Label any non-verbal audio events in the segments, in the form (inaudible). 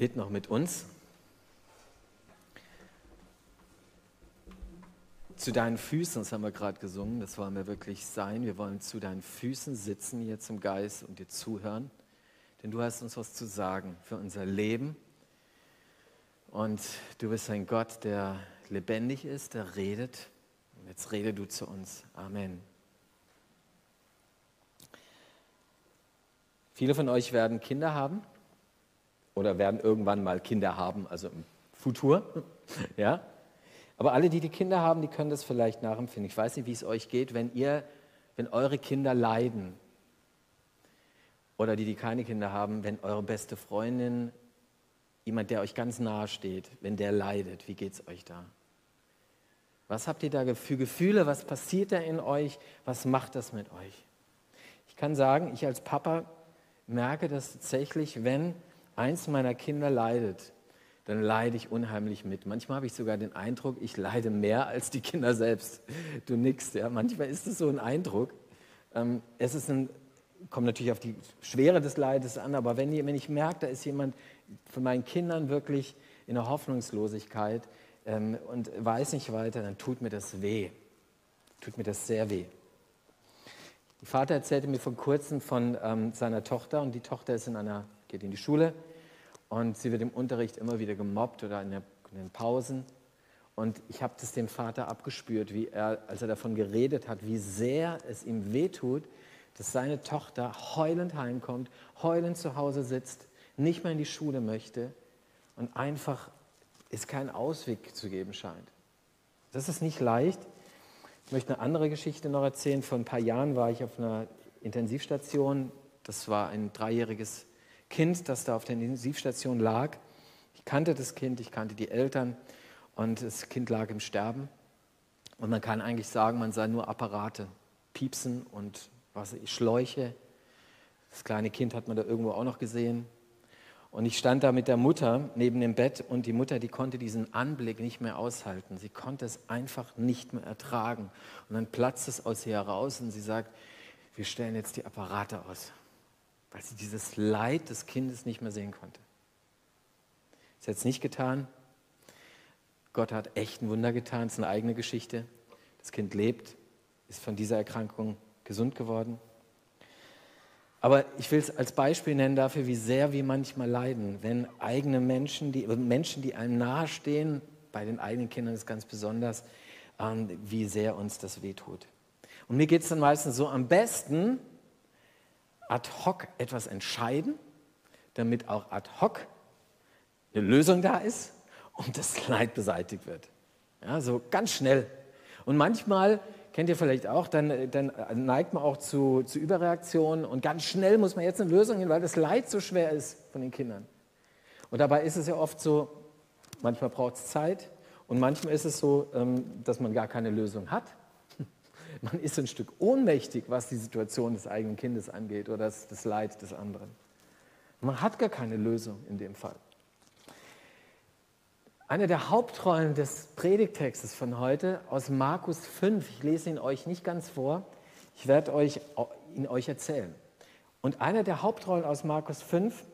Bet noch mit uns. Zu deinen Füßen, das haben wir gerade gesungen, das wollen wir wirklich sein. Wir wollen zu deinen Füßen sitzen hier zum Geist und dir zuhören. Denn du hast uns was zu sagen für unser Leben. Und du bist ein Gott, der lebendig ist, der redet. Und jetzt rede du zu uns. Amen. Viele von euch werden Kinder haben oder werden irgendwann mal Kinder haben, also im Futur. (laughs) ja? Aber alle, die die Kinder haben, die können das vielleicht nachempfinden. Ich weiß nicht, wie es euch geht, wenn ihr, wenn eure Kinder leiden oder die, die keine Kinder haben, wenn eure beste Freundin, jemand, der euch ganz nahe steht, wenn der leidet, wie geht es euch da? Was habt ihr da für Gefühle? Was passiert da in euch? Was macht das mit euch? Ich kann sagen, ich als Papa merke das tatsächlich, wenn eins meiner Kinder leidet, dann leide ich unheimlich mit. Manchmal habe ich sogar den Eindruck, ich leide mehr als die Kinder selbst. Du nix, ja. Manchmal ist es so ein Eindruck. Ähm, es ist ein, kommt natürlich auf die Schwere des Leides an, aber wenn, wenn ich merke, da ist jemand von meinen Kindern wirklich in der Hoffnungslosigkeit ähm, und weiß nicht weiter, dann tut mir das weh. Tut mir das sehr weh. Der Vater erzählte mir vor kurzem von ähm, seiner Tochter und die Tochter ist in einer, geht in die Schule und sie wird im Unterricht immer wieder gemobbt oder in, der, in den Pausen. Und ich habe das dem Vater abgespürt, wie er, als er davon geredet hat, wie sehr es ihm wehtut, dass seine Tochter heulend heimkommt, heulend zu Hause sitzt, nicht mehr in die Schule möchte und einfach es keinen Ausweg zu geben scheint. Das ist nicht leicht. Ich möchte eine andere Geschichte noch erzählen. Vor ein paar Jahren war ich auf einer Intensivstation. Das war ein dreijähriges Kind, das da auf der Intensivstation lag. Ich kannte das Kind, ich kannte die Eltern und das Kind lag im Sterben. Und man kann eigentlich sagen, man sah nur Apparate, Piepsen und was ich, Schläuche. Das kleine Kind hat man da irgendwo auch noch gesehen. Und ich stand da mit der Mutter neben dem Bett und die Mutter, die konnte diesen Anblick nicht mehr aushalten. Sie konnte es einfach nicht mehr ertragen. Und dann platzt es aus ihr heraus und sie sagt, wir stellen jetzt die Apparate aus weil sie dieses Leid des Kindes nicht mehr sehen konnte. Hat es nicht getan. Gott hat echt ein Wunder getan, es ist eine eigene Geschichte. Das Kind lebt, ist von dieser Erkrankung gesund geworden. Aber ich will es als Beispiel nennen dafür, wie sehr wir manchmal leiden, wenn eigene Menschen, die, Menschen, die einem nahestehen, bei den eigenen Kindern ist ganz besonders, ähm, wie sehr uns das wehtut. Und mir geht es dann meistens so, am besten ad hoc etwas entscheiden, damit auch ad hoc eine Lösung da ist und das Leid beseitigt wird. Ja, so ganz schnell. Und manchmal, kennt ihr vielleicht auch, dann, dann neigt man auch zu, zu Überreaktionen und ganz schnell muss man jetzt eine Lösung hin, weil das Leid so schwer ist von den Kindern. Und dabei ist es ja oft so, manchmal braucht es Zeit und manchmal ist es so, ähm, dass man gar keine Lösung hat man ist ein Stück ohnmächtig, was die Situation des eigenen Kindes angeht oder das, das Leid des anderen. Man hat gar keine Lösung in dem Fall. Eine der Hauptrollen des Predigtextes von heute aus Markus 5, ich lese ihn euch nicht ganz vor, ich werde euch, ihn euch erzählen. Und einer der Hauptrollen aus Markus 5,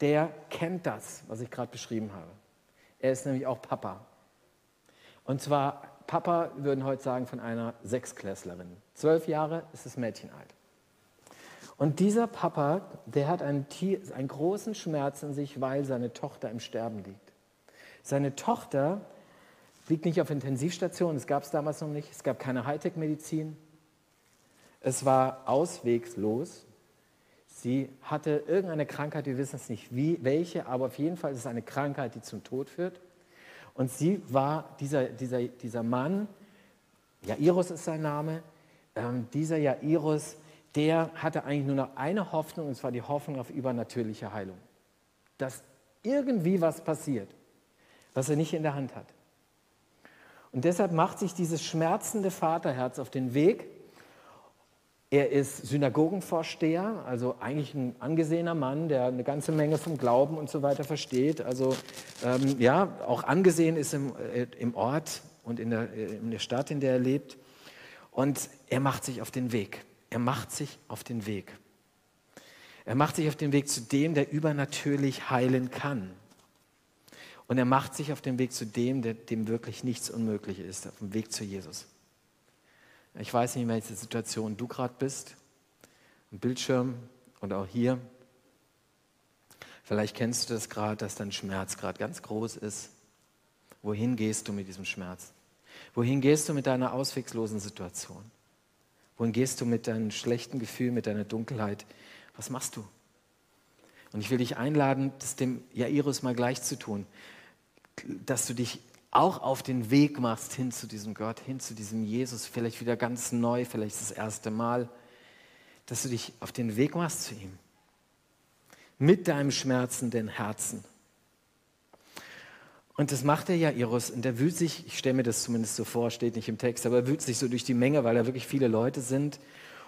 der kennt das, was ich gerade beschrieben habe. Er ist nämlich auch Papa. Und zwar Papa, würden heute sagen, von einer Sechsklässlerin. Zwölf Jahre ist das Mädchen alt. Und dieser Papa, der hat einen, einen großen Schmerz in sich, weil seine Tochter im Sterben liegt. Seine Tochter liegt nicht auf Intensivstation, das gab es damals noch nicht, es gab keine Hightech-Medizin. Es war auswegslos. Sie hatte irgendeine Krankheit, wir wissen es nicht wie, welche, aber auf jeden Fall ist es eine Krankheit, die zum Tod führt. Und sie war, dieser, dieser, dieser Mann, Jairus ist sein Name, ähm, dieser Jairus, der hatte eigentlich nur noch eine Hoffnung, und zwar die Hoffnung auf übernatürliche Heilung. Dass irgendwie was passiert, was er nicht in der Hand hat. Und deshalb macht sich dieses schmerzende Vaterherz auf den Weg er ist Synagogenvorsteher, also eigentlich ein angesehener Mann, der eine ganze Menge vom Glauben und so weiter versteht. Also ähm, ja, auch angesehen ist im, äh, im Ort und in der, äh, in der Stadt, in der er lebt. Und er macht sich auf den Weg. Er macht sich auf den Weg. Er macht sich auf den Weg zu dem, der übernatürlich heilen kann. Und er macht sich auf den Weg zu dem, der, dem wirklich nichts unmöglich ist, auf dem Weg zu Jesus. Ich weiß nicht, in welcher Situation du gerade bist, im Bildschirm und auch hier. Vielleicht kennst du das gerade, dass dein Schmerz gerade ganz groß ist. Wohin gehst du mit diesem Schmerz? Wohin gehst du mit deiner ausweglosen Situation? Wohin gehst du mit deinem schlechten Gefühl, mit deiner Dunkelheit? Was machst du? Und ich will dich einladen, das dem Jairus mal gleich zu tun dass du dich auch auf den Weg machst hin zu diesem Gott, hin zu diesem Jesus, vielleicht wieder ganz neu, vielleicht das erste Mal, dass du dich auf den Weg machst zu ihm. Mit deinem schmerzenden Herzen. Und das macht der Jairus und der wühlt sich, ich stelle mir das zumindest so vor, steht nicht im Text, aber er wühlt sich so durch die Menge, weil da wirklich viele Leute sind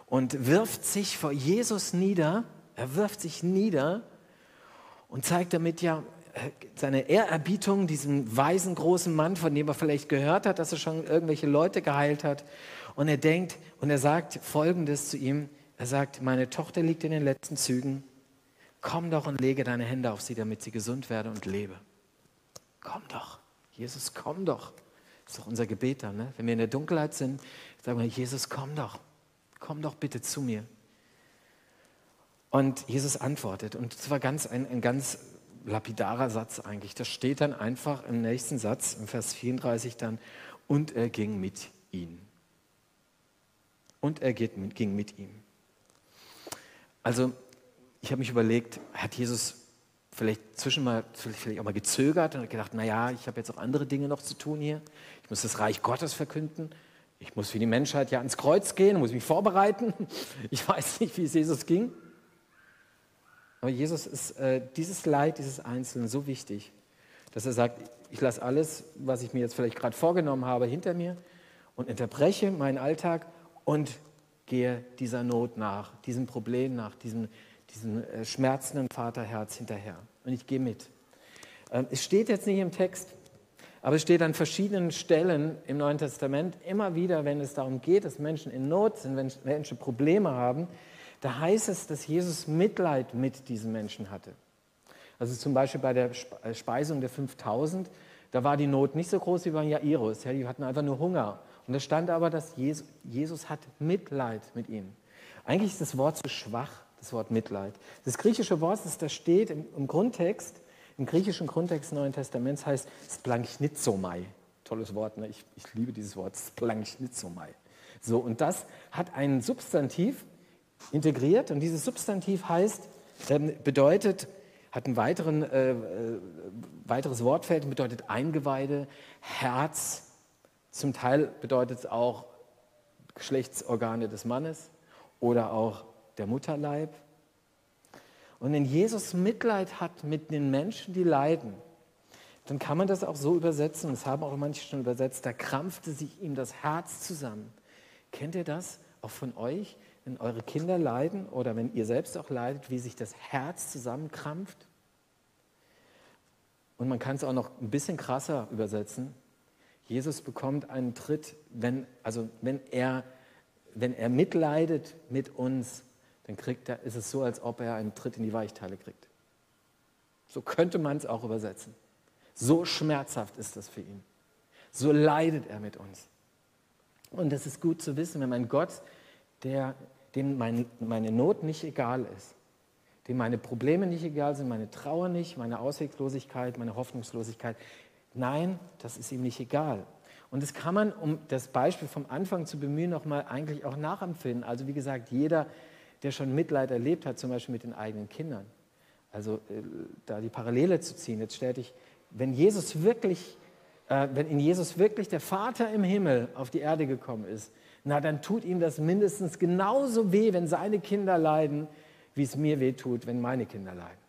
und wirft sich vor Jesus nieder, er wirft sich nieder und zeigt damit ja, seine Ehrerbietung diesem weisen großen Mann, von dem er vielleicht gehört hat, dass er schon irgendwelche Leute geheilt hat. Und er denkt und er sagt Folgendes zu ihm. Er sagt, meine Tochter liegt in den letzten Zügen. Komm doch und lege deine Hände auf sie, damit sie gesund werde und lebe. Komm doch, Jesus, komm doch. Das ist doch unser Gebet dann. Ne? Wenn wir in der Dunkelheit sind, sagen wir, Jesus, komm doch. Komm doch bitte zu mir. Und Jesus antwortet. Und es war ganz, ein, ein ganz lapidarer Satz eigentlich. Das steht dann einfach im nächsten Satz, im Vers 34 dann, und er ging mit ihm. Und er ging mit ihm. Also, ich habe mich überlegt, hat Jesus vielleicht zwischen mal, vielleicht auch mal gezögert und gedacht, naja, ich habe jetzt auch andere Dinge noch zu tun hier. Ich muss das Reich Gottes verkünden. Ich muss für die Menschheit ja ans Kreuz gehen, muss mich vorbereiten. Ich weiß nicht, wie es Jesus ging. Aber Jesus ist äh, dieses Leid dieses Einzelnen so wichtig, dass er sagt, ich lasse alles, was ich mir jetzt vielleicht gerade vorgenommen habe, hinter mir und unterbreche meinen Alltag und gehe dieser Not nach, diesem Problem nach, diesem, diesem äh, schmerzenden Vaterherz hinterher. Und ich gehe mit. Ähm, es steht jetzt nicht im Text, aber es steht an verschiedenen Stellen im Neuen Testament immer wieder, wenn es darum geht, dass Menschen in Not sind, wenn Menschen Probleme haben, da heißt es, dass Jesus Mitleid mit diesen Menschen hatte. Also zum Beispiel bei der äh, Speisung der 5000, da war die Not nicht so groß wie bei Jairus. Ja, die hatten einfach nur Hunger. Und da stand aber, dass Jesus, Jesus hat Mitleid mit ihnen. Eigentlich ist das Wort zu schwach, das Wort Mitleid. Das griechische Wort, das da steht im, im Grundtext, im griechischen Grundtext des Neuen Testaments, heißt Splanchnizomai. Tolles Wort, ne? ich, ich liebe dieses Wort, Splanchnizomai. So, und das hat ein Substantiv, integriert und dieses Substantiv heißt, ähm, bedeutet, hat ein äh, äh, weiteres Wortfeld, bedeutet Eingeweide, Herz, zum Teil bedeutet es auch Geschlechtsorgane des Mannes oder auch der Mutterleib. Und wenn Jesus Mitleid hat mit den Menschen, die leiden, dann kann man das auch so übersetzen, das haben auch manche schon übersetzt, da krampfte sich ihm das Herz zusammen. Kennt ihr das auch von euch? Wenn eure Kinder leiden oder wenn ihr selbst auch leidet, wie sich das Herz zusammenkrampft. Und man kann es auch noch ein bisschen krasser übersetzen. Jesus bekommt einen Tritt, wenn, also wenn er, wenn er mitleidet mit uns, dann kriegt er, ist es so, als ob er einen Tritt in die Weichteile kriegt. So könnte man es auch übersetzen. So schmerzhaft ist das für ihn. So leidet er mit uns. Und das ist gut zu wissen, wenn mein Gott der, dem mein, meine Not nicht egal ist, dem meine Probleme nicht egal sind, meine Trauer nicht, meine Ausweglosigkeit, meine Hoffnungslosigkeit. Nein, das ist ihm nicht egal. Und das kann man, um das Beispiel vom Anfang zu bemühen, nochmal eigentlich auch nachempfinden. Also wie gesagt, jeder, der schon Mitleid erlebt hat, zum Beispiel mit den eigenen Kindern. Also äh, da die Parallele zu ziehen. Jetzt stell dich, wenn Jesus wirklich, äh, wenn in Jesus wirklich der Vater im Himmel auf die Erde gekommen ist, na dann tut ihm das mindestens genauso weh, wenn seine Kinder leiden, wie es mir weh tut, wenn meine Kinder leiden.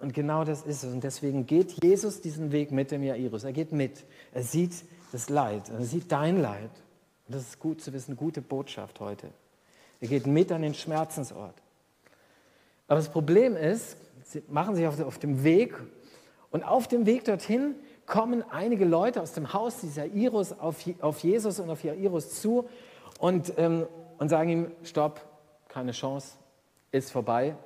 Und genau das ist es. Und deswegen geht Jesus diesen Weg mit dem Jairus. Er geht mit. Er sieht das Leid. Er sieht dein Leid. Und das ist gut zu wissen, gute Botschaft heute. Er geht mit an den Schmerzensort. Aber das Problem ist, sie machen sich auf dem Weg und auf dem Weg dorthin kommen einige Leute aus dem Haus dieser Jairus auf, auf Jesus und auf Jairus zu und, ähm, und sagen ihm, stopp, keine Chance, ist vorbei.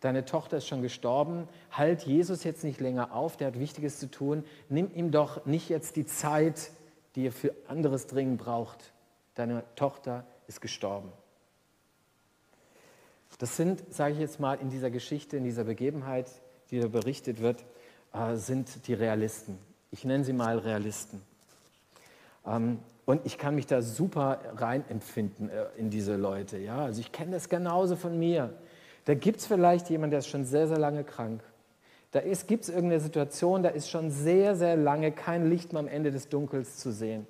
deine Tochter ist schon gestorben, halt Jesus jetzt nicht länger auf, der hat Wichtiges zu tun, nimm ihm doch nicht jetzt die Zeit, die er für anderes dringend braucht. Deine Tochter ist gestorben. Das sind, sage ich jetzt mal, in dieser Geschichte, in dieser Begebenheit, die da berichtet wird, äh, sind die Realisten. Ich nenne sie mal Realisten. Ähm, und ich kann mich da super reinempfinden äh, in diese Leute. Ja? Also ich kenne das genauso von mir. Da gibt es vielleicht jemanden, der ist schon sehr, sehr lange krank. Da gibt es irgendeine Situation, da ist schon sehr, sehr lange kein Licht mehr am Ende des Dunkels zu sehen.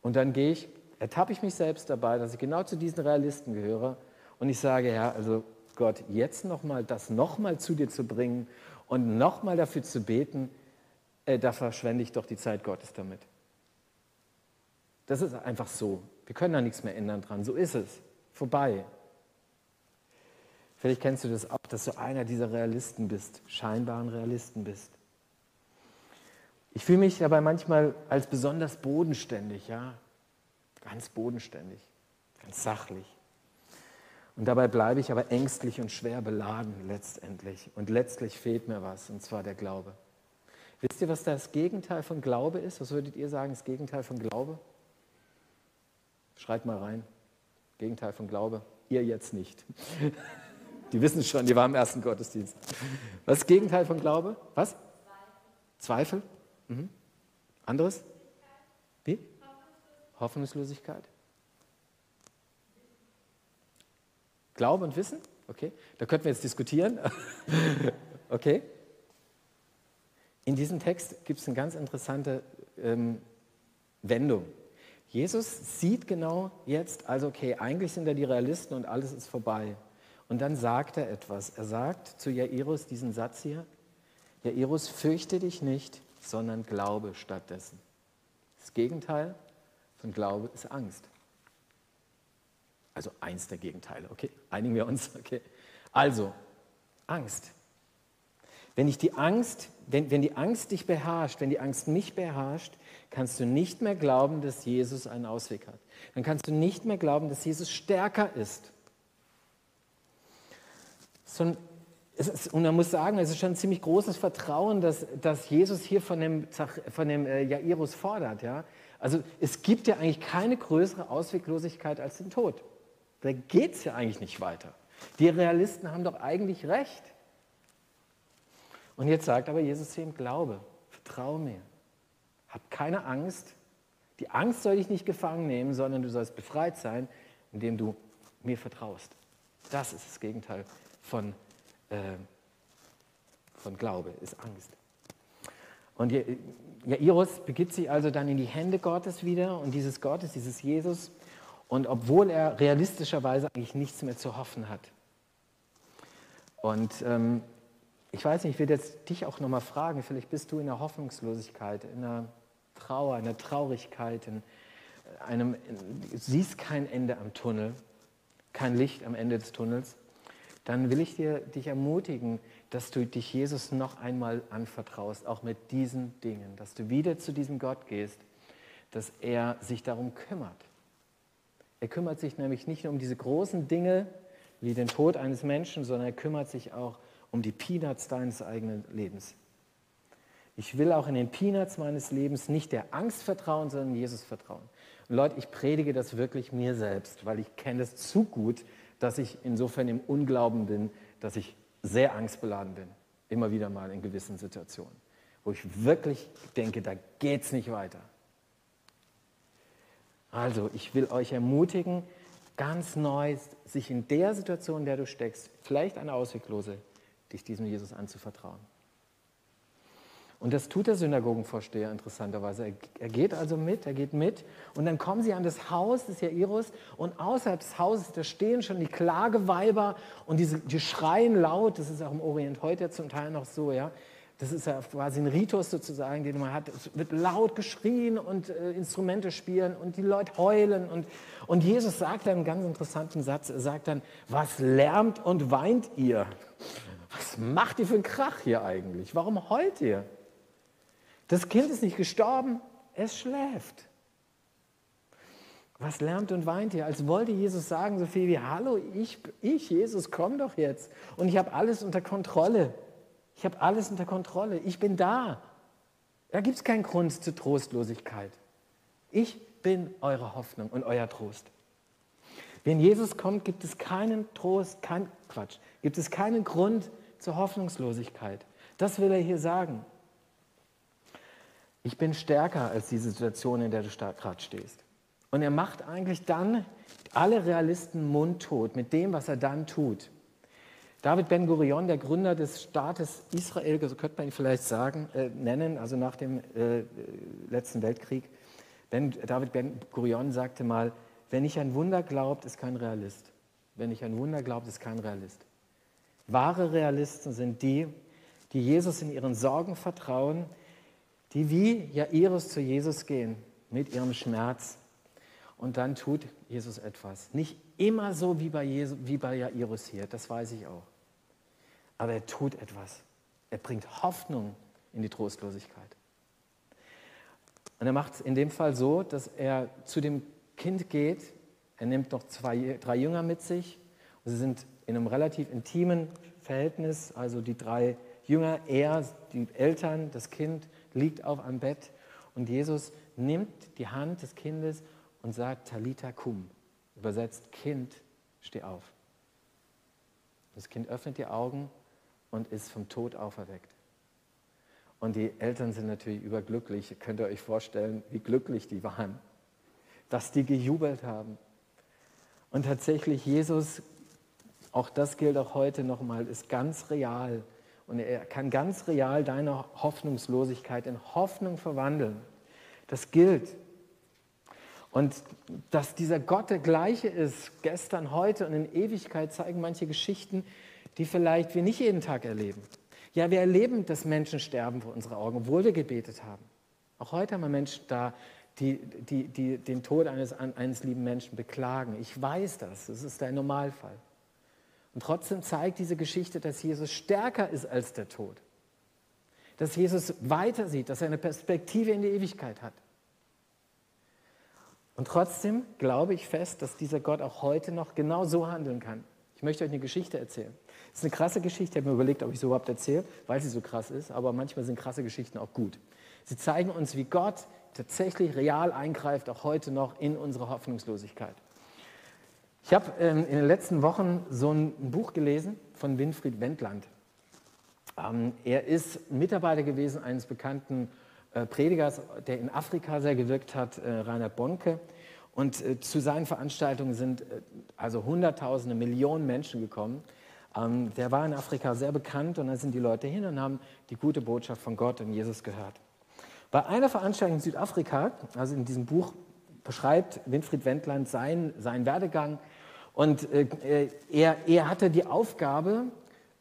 Und dann gehe ich, ertappe ich mich selbst dabei, dass ich genau zu diesen Realisten gehöre und ich sage, ja, also Gott, jetzt nochmal das nochmal zu dir zu bringen und nochmal dafür zu beten, äh, da verschwende ich doch die Zeit Gottes damit. Das ist einfach so. Wir können da nichts mehr ändern dran. So ist es. Vorbei. Vielleicht kennst du das auch, dass du einer dieser Realisten bist, scheinbaren Realisten bist. Ich fühle mich dabei manchmal als besonders bodenständig, ja, ganz bodenständig, ganz sachlich. Und dabei bleibe ich aber ängstlich und schwer beladen letztendlich. Und letztlich fehlt mir was, und zwar der Glaube. Wisst ihr, was das Gegenteil von Glaube ist? Was würdet ihr sagen, das Gegenteil von Glaube? Schreibt mal rein. Gegenteil von Glaube. Ihr jetzt nicht. (laughs) Die wissen schon, die waren im ersten Gottesdienst. Was ist das Gegenteil von Glaube? Was? Zweifel. Mhm. Anderes? Wie? Hoffnungslosigkeit. Glaube und Wissen? Okay. Da könnten wir jetzt diskutieren. (laughs) okay. In diesem Text gibt es eine ganz interessante ähm, Wendung. Jesus sieht genau jetzt, also okay, eigentlich sind da die Realisten und alles ist vorbei. Und dann sagt er etwas. Er sagt zu Jairus diesen Satz hier, Jairus, fürchte dich nicht, sondern glaube stattdessen. Das Gegenteil von Glaube ist Angst. Also eins der Gegenteile, okay? Einigen wir uns, okay? Also, Angst. Wenn, ich die Angst, wenn, wenn die Angst dich beherrscht, wenn die Angst mich beherrscht, kannst du nicht mehr glauben, dass Jesus einen Ausweg hat. Dann kannst du nicht mehr glauben, dass Jesus stärker ist. So ist, und man muss sagen, es ist schon ein ziemlich großes Vertrauen, dass, dass Jesus hier von dem, von dem äh, Jairus fordert. Ja? Also es gibt ja eigentlich keine größere Ausweglosigkeit als den Tod. Da geht es ja eigentlich nicht weiter. Die Realisten haben doch eigentlich recht. Und jetzt sagt aber Jesus zu ihm, glaube, vertraue mir. Hab keine Angst. Die Angst soll dich nicht gefangen nehmen, sondern du sollst befreit sein, indem du mir vertraust. Das ist das Gegenteil von, äh, von Glaube, ist Angst. Und Jairus begibt sich also dann in die Hände Gottes wieder und dieses Gottes, dieses Jesus, und obwohl er realistischerweise eigentlich nichts mehr zu hoffen hat. Und ähm, ich weiß nicht, ich will jetzt dich auch nochmal fragen, vielleicht bist du in der Hoffnungslosigkeit, in der Trauer, in der Traurigkeit, in einem, in, siehst kein Ende am Tunnel, kein Licht am Ende des Tunnels, dann will ich dir, dich ermutigen, dass du dich Jesus noch einmal anvertraust, auch mit diesen Dingen, dass du wieder zu diesem Gott gehst, dass er sich darum kümmert. Er kümmert sich nämlich nicht nur um diese großen Dinge wie den Tod eines Menschen, sondern er kümmert sich auch um die Peanuts deines eigenen Lebens. Ich will auch in den Peanuts meines Lebens nicht der Angst vertrauen, sondern Jesus vertrauen. Und Leute, ich predige das wirklich mir selbst, weil ich kenne es zu gut, dass ich insofern im Unglauben bin, dass ich sehr angstbeladen bin. Immer wieder mal in gewissen Situationen, wo ich wirklich denke, da geht es nicht weiter. Also, ich will euch ermutigen, ganz neu sich in der Situation, in der du steckst, vielleicht eine ausweglose, dich diesem Jesus anzuvertrauen. Und das tut der Synagogenvorsteher interessanterweise. Er geht also mit, er geht mit. Und dann kommen sie an das Haus des Jairus und außerhalb des Hauses, da stehen schon die Klageweiber und diese, die schreien laut. Das ist auch im Orient heute zum Teil noch so, ja. Das ist ja quasi ein Ritus sozusagen, den man hat. Es wird laut geschrien und äh, Instrumente spielen und die Leute heulen. Und, und Jesus sagt dann einen ganz interessanten Satz. Er sagt dann, was lärmt und weint ihr? Was macht ihr für einen Krach hier eigentlich? Warum heult ihr? Das Kind ist nicht gestorben, es schläft. Was lärmt und weint ihr? Als wollte Jesus sagen so viel wie, hallo, ich, ich Jesus, komm doch jetzt. Und ich habe alles unter Kontrolle. Ich habe alles unter Kontrolle. Ich bin da. Da gibt es keinen Grund zur Trostlosigkeit. Ich bin eure Hoffnung und euer Trost. Wenn Jesus kommt, gibt es keinen Trost, kein Quatsch, gibt es keinen Grund zur Hoffnungslosigkeit. Das will er hier sagen. Ich bin stärker als diese Situation, in der du gerade stehst. Und er macht eigentlich dann alle Realisten mundtot mit dem, was er dann tut. David Ben Gurion, der Gründer des Staates Israel, so könnte man ihn vielleicht sagen, äh, nennen, also nach dem äh, letzten Weltkrieg. Ben, David Ben Gurion sagte mal, wenn ich ein Wunder glaubt, ist kein Realist. Wenn ich ein Wunder glaubt, ist kein Realist. Wahre Realisten sind die, die Jesus in ihren Sorgen vertrauen, die wie Jairus zu Jesus gehen mit ihrem Schmerz und dann tut Jesus etwas. Nicht immer so wie bei, Jesus, wie bei Jairus hier, das weiß ich auch. Aber er tut etwas. Er bringt Hoffnung in die Trostlosigkeit. Und er macht es in dem Fall so, dass er zu dem Kind geht. Er nimmt noch zwei, drei Jünger mit sich. Und sie sind in einem relativ intimen Verhältnis. Also die drei Jünger, er, die Eltern, das Kind liegt auf einem Bett. Und Jesus nimmt die Hand des Kindes und sagt Talita kum, übersetzt Kind, steh auf. Das Kind öffnet die Augen und ist vom Tod auferweckt. Und die Eltern sind natürlich überglücklich. Könnt ihr euch vorstellen, wie glücklich die waren, dass die gejubelt haben. Und tatsächlich, Jesus, auch das gilt auch heute nochmal, ist ganz real. Und er kann ganz real deine Hoffnungslosigkeit in Hoffnung verwandeln. Das gilt. Und dass dieser Gott der gleiche ist, gestern, heute und in Ewigkeit, zeigen manche Geschichten, die vielleicht wir nicht jeden Tag erleben. Ja, wir erleben, dass Menschen sterben vor unseren Augen, obwohl wir gebetet haben. Auch heute haben wir Menschen da, die, die, die den Tod eines, eines lieben Menschen beklagen. Ich weiß das, das ist der Normalfall. Und trotzdem zeigt diese Geschichte, dass Jesus stärker ist als der Tod. Dass Jesus weiter sieht, dass er eine Perspektive in die Ewigkeit hat. Und trotzdem glaube ich fest, dass dieser Gott auch heute noch genau so handeln kann. Ich möchte euch eine Geschichte erzählen. Das ist eine krasse Geschichte. Ich habe mir überlegt, ob ich sie überhaupt erzähle, weil sie so krass ist. Aber manchmal sind krasse Geschichten auch gut. Sie zeigen uns, wie Gott tatsächlich real eingreift, auch heute noch in unsere Hoffnungslosigkeit. Ich habe ähm, in den letzten Wochen so ein Buch gelesen von Winfried Wendland. Ähm, er ist Mitarbeiter gewesen eines bekannten äh, Predigers, der in Afrika sehr gewirkt hat, äh, Rainer Bonke. Und äh, zu seinen Veranstaltungen sind also Hunderttausende, Millionen Menschen gekommen. Ähm, der war in Afrika sehr bekannt und dann sind die Leute hin und haben die gute Botschaft von Gott und Jesus gehört. Bei einer Veranstaltung in Südafrika, also in diesem Buch, beschreibt Winfried Wendland seinen, seinen Werdegang. Und er, er hatte die Aufgabe,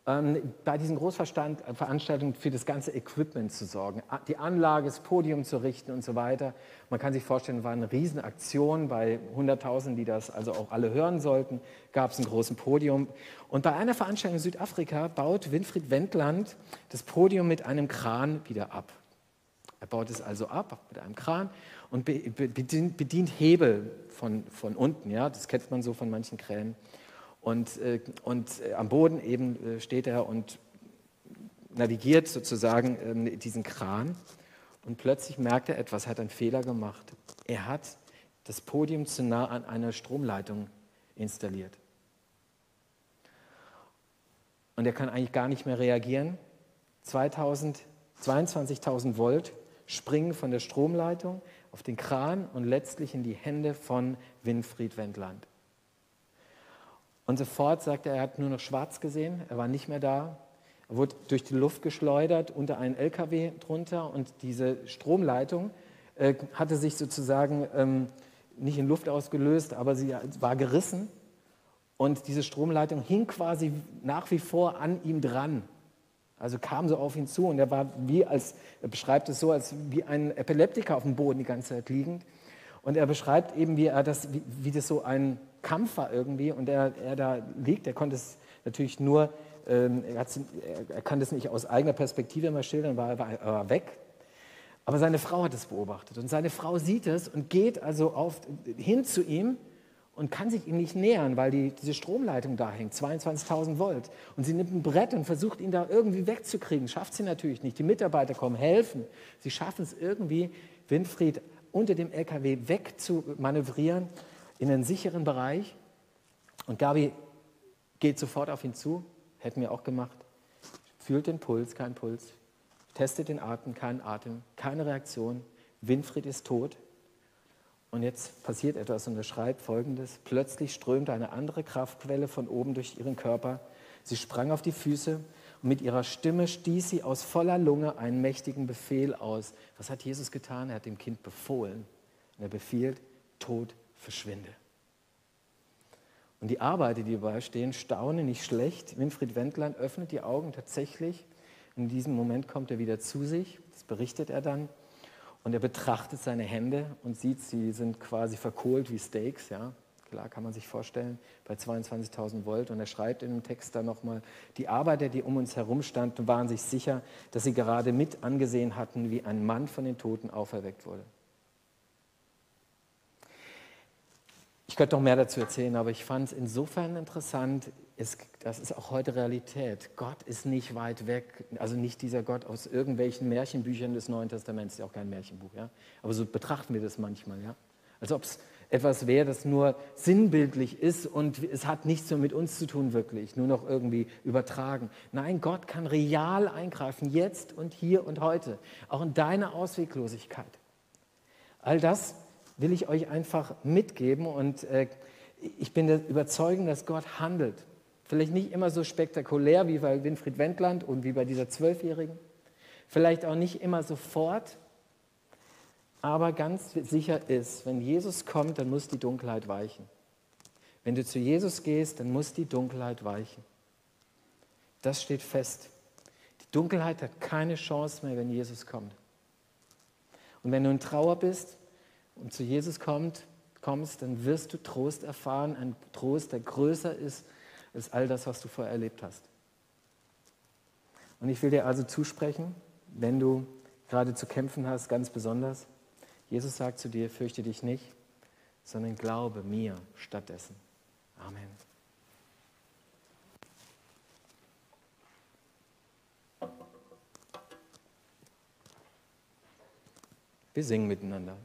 ähm, bei diesen Großveranstaltungen für das ganze Equipment zu sorgen, die Anlage, das Podium zu richten und so weiter. Man kann sich vorstellen, war eine Riesenaktion bei 100.000, die das also auch alle hören sollten, gab es ein großes Podium. Und bei einer Veranstaltung in Südafrika baut Winfried Wendland das Podium mit einem Kran wieder ab. Er baut es also ab mit einem Kran und bedient, bedient Hebel von, von unten. Ja? Das kennt man so von manchen Kränen. Und, äh, und äh, am Boden eben äh, steht er und navigiert sozusagen ähm, diesen Kran. Und plötzlich merkt er etwas, hat einen Fehler gemacht. Er hat das Podium zu nah an einer Stromleitung installiert. Und er kann eigentlich gar nicht mehr reagieren. 22.000 Volt springen von der Stromleitung auf den Kran und letztlich in die Hände von Winfried Wendland. Und sofort sagt er, er hat nur noch schwarz gesehen, er war nicht mehr da. Er wurde durch die Luft geschleudert, unter einen LKW drunter und diese Stromleitung äh, hatte sich sozusagen ähm, nicht in Luft ausgelöst, aber sie war gerissen und diese Stromleitung hing quasi nach wie vor an ihm dran. Also kam so auf ihn zu und er war wie als, er beschreibt es so, als wie ein Epileptiker auf dem Boden die ganze Zeit liegend. Und er beschreibt eben, wie, er das, wie, wie das so ein Kampf war irgendwie und er, er da liegt. Er konnte es natürlich nur, ähm, er, er, kann das nicht aus eigener Perspektive mal schildern, war, war, war weg. Aber seine Frau hat es beobachtet und seine Frau sieht es und geht also auf, hin zu ihm und kann sich ihm nicht nähern, weil die, diese Stromleitung da hängt, 22.000 Volt. Und sie nimmt ein Brett und versucht ihn da irgendwie wegzukriegen. Schafft sie natürlich nicht. Die Mitarbeiter kommen, helfen. Sie schaffen es irgendwie, Winfried unter dem LKW wegzumanövrieren in einen sicheren Bereich. Und Gabi geht sofort auf ihn zu, hätten wir auch gemacht, fühlt den Puls, kein Puls, testet den Atem, kein Atem, keine Reaktion. Winfried ist tot. Und jetzt passiert etwas und er schreibt folgendes. Plötzlich strömte eine andere Kraftquelle von oben durch ihren Körper. Sie sprang auf die Füße und mit ihrer Stimme stieß sie aus voller Lunge einen mächtigen Befehl aus. Was hat Jesus getan? Er hat dem Kind befohlen. Und er befiehlt, Tod verschwinde. Und die Arbeiter, die dabei stehen, staunen nicht schlecht. Winfried Wendland öffnet die Augen tatsächlich in diesem Moment kommt er wieder zu sich, das berichtet er dann. Und er betrachtet seine Hände und sieht, sie sind quasi verkohlt wie Steaks. Ja? Klar, kann man sich vorstellen, bei 22.000 Volt. Und er schreibt in dem Text dann nochmal, die Arbeiter, die um uns herum standen, waren sich sicher, dass sie gerade mit angesehen hatten, wie ein Mann von den Toten auferweckt wurde. Ich könnte noch mehr dazu erzählen, aber ich fand es insofern interessant, ist, das ist auch heute Realität. Gott ist nicht weit weg, also nicht dieser Gott aus irgendwelchen Märchenbüchern des Neuen Testaments, ist ja auch kein Märchenbuch, ja. Aber so betrachten wir das manchmal, ja. Als ob es etwas wäre, das nur sinnbildlich ist und es hat nichts mehr mit uns zu tun, wirklich, nur noch irgendwie übertragen. Nein, Gott kann real eingreifen, jetzt und hier und heute, auch in deine Ausweglosigkeit. All das will ich euch einfach mitgeben und äh, ich bin der Überzeugung, dass Gott handelt. Vielleicht nicht immer so spektakulär wie bei Winfried Wendland und wie bei dieser Zwölfjährigen. Vielleicht auch nicht immer sofort. Aber ganz sicher ist, wenn Jesus kommt, dann muss die Dunkelheit weichen. Wenn du zu Jesus gehst, dann muss die Dunkelheit weichen. Das steht fest. Die Dunkelheit hat keine Chance mehr, wenn Jesus kommt. Und wenn du in Trauer bist und zu Jesus kommt, kommst, dann wirst du Trost erfahren, ein Trost, der größer ist ist all das, was du vorher erlebt hast. Und ich will dir also zusprechen, wenn du gerade zu kämpfen hast, ganz besonders, Jesus sagt zu dir, fürchte dich nicht, sondern glaube mir stattdessen. Amen. Wir singen miteinander.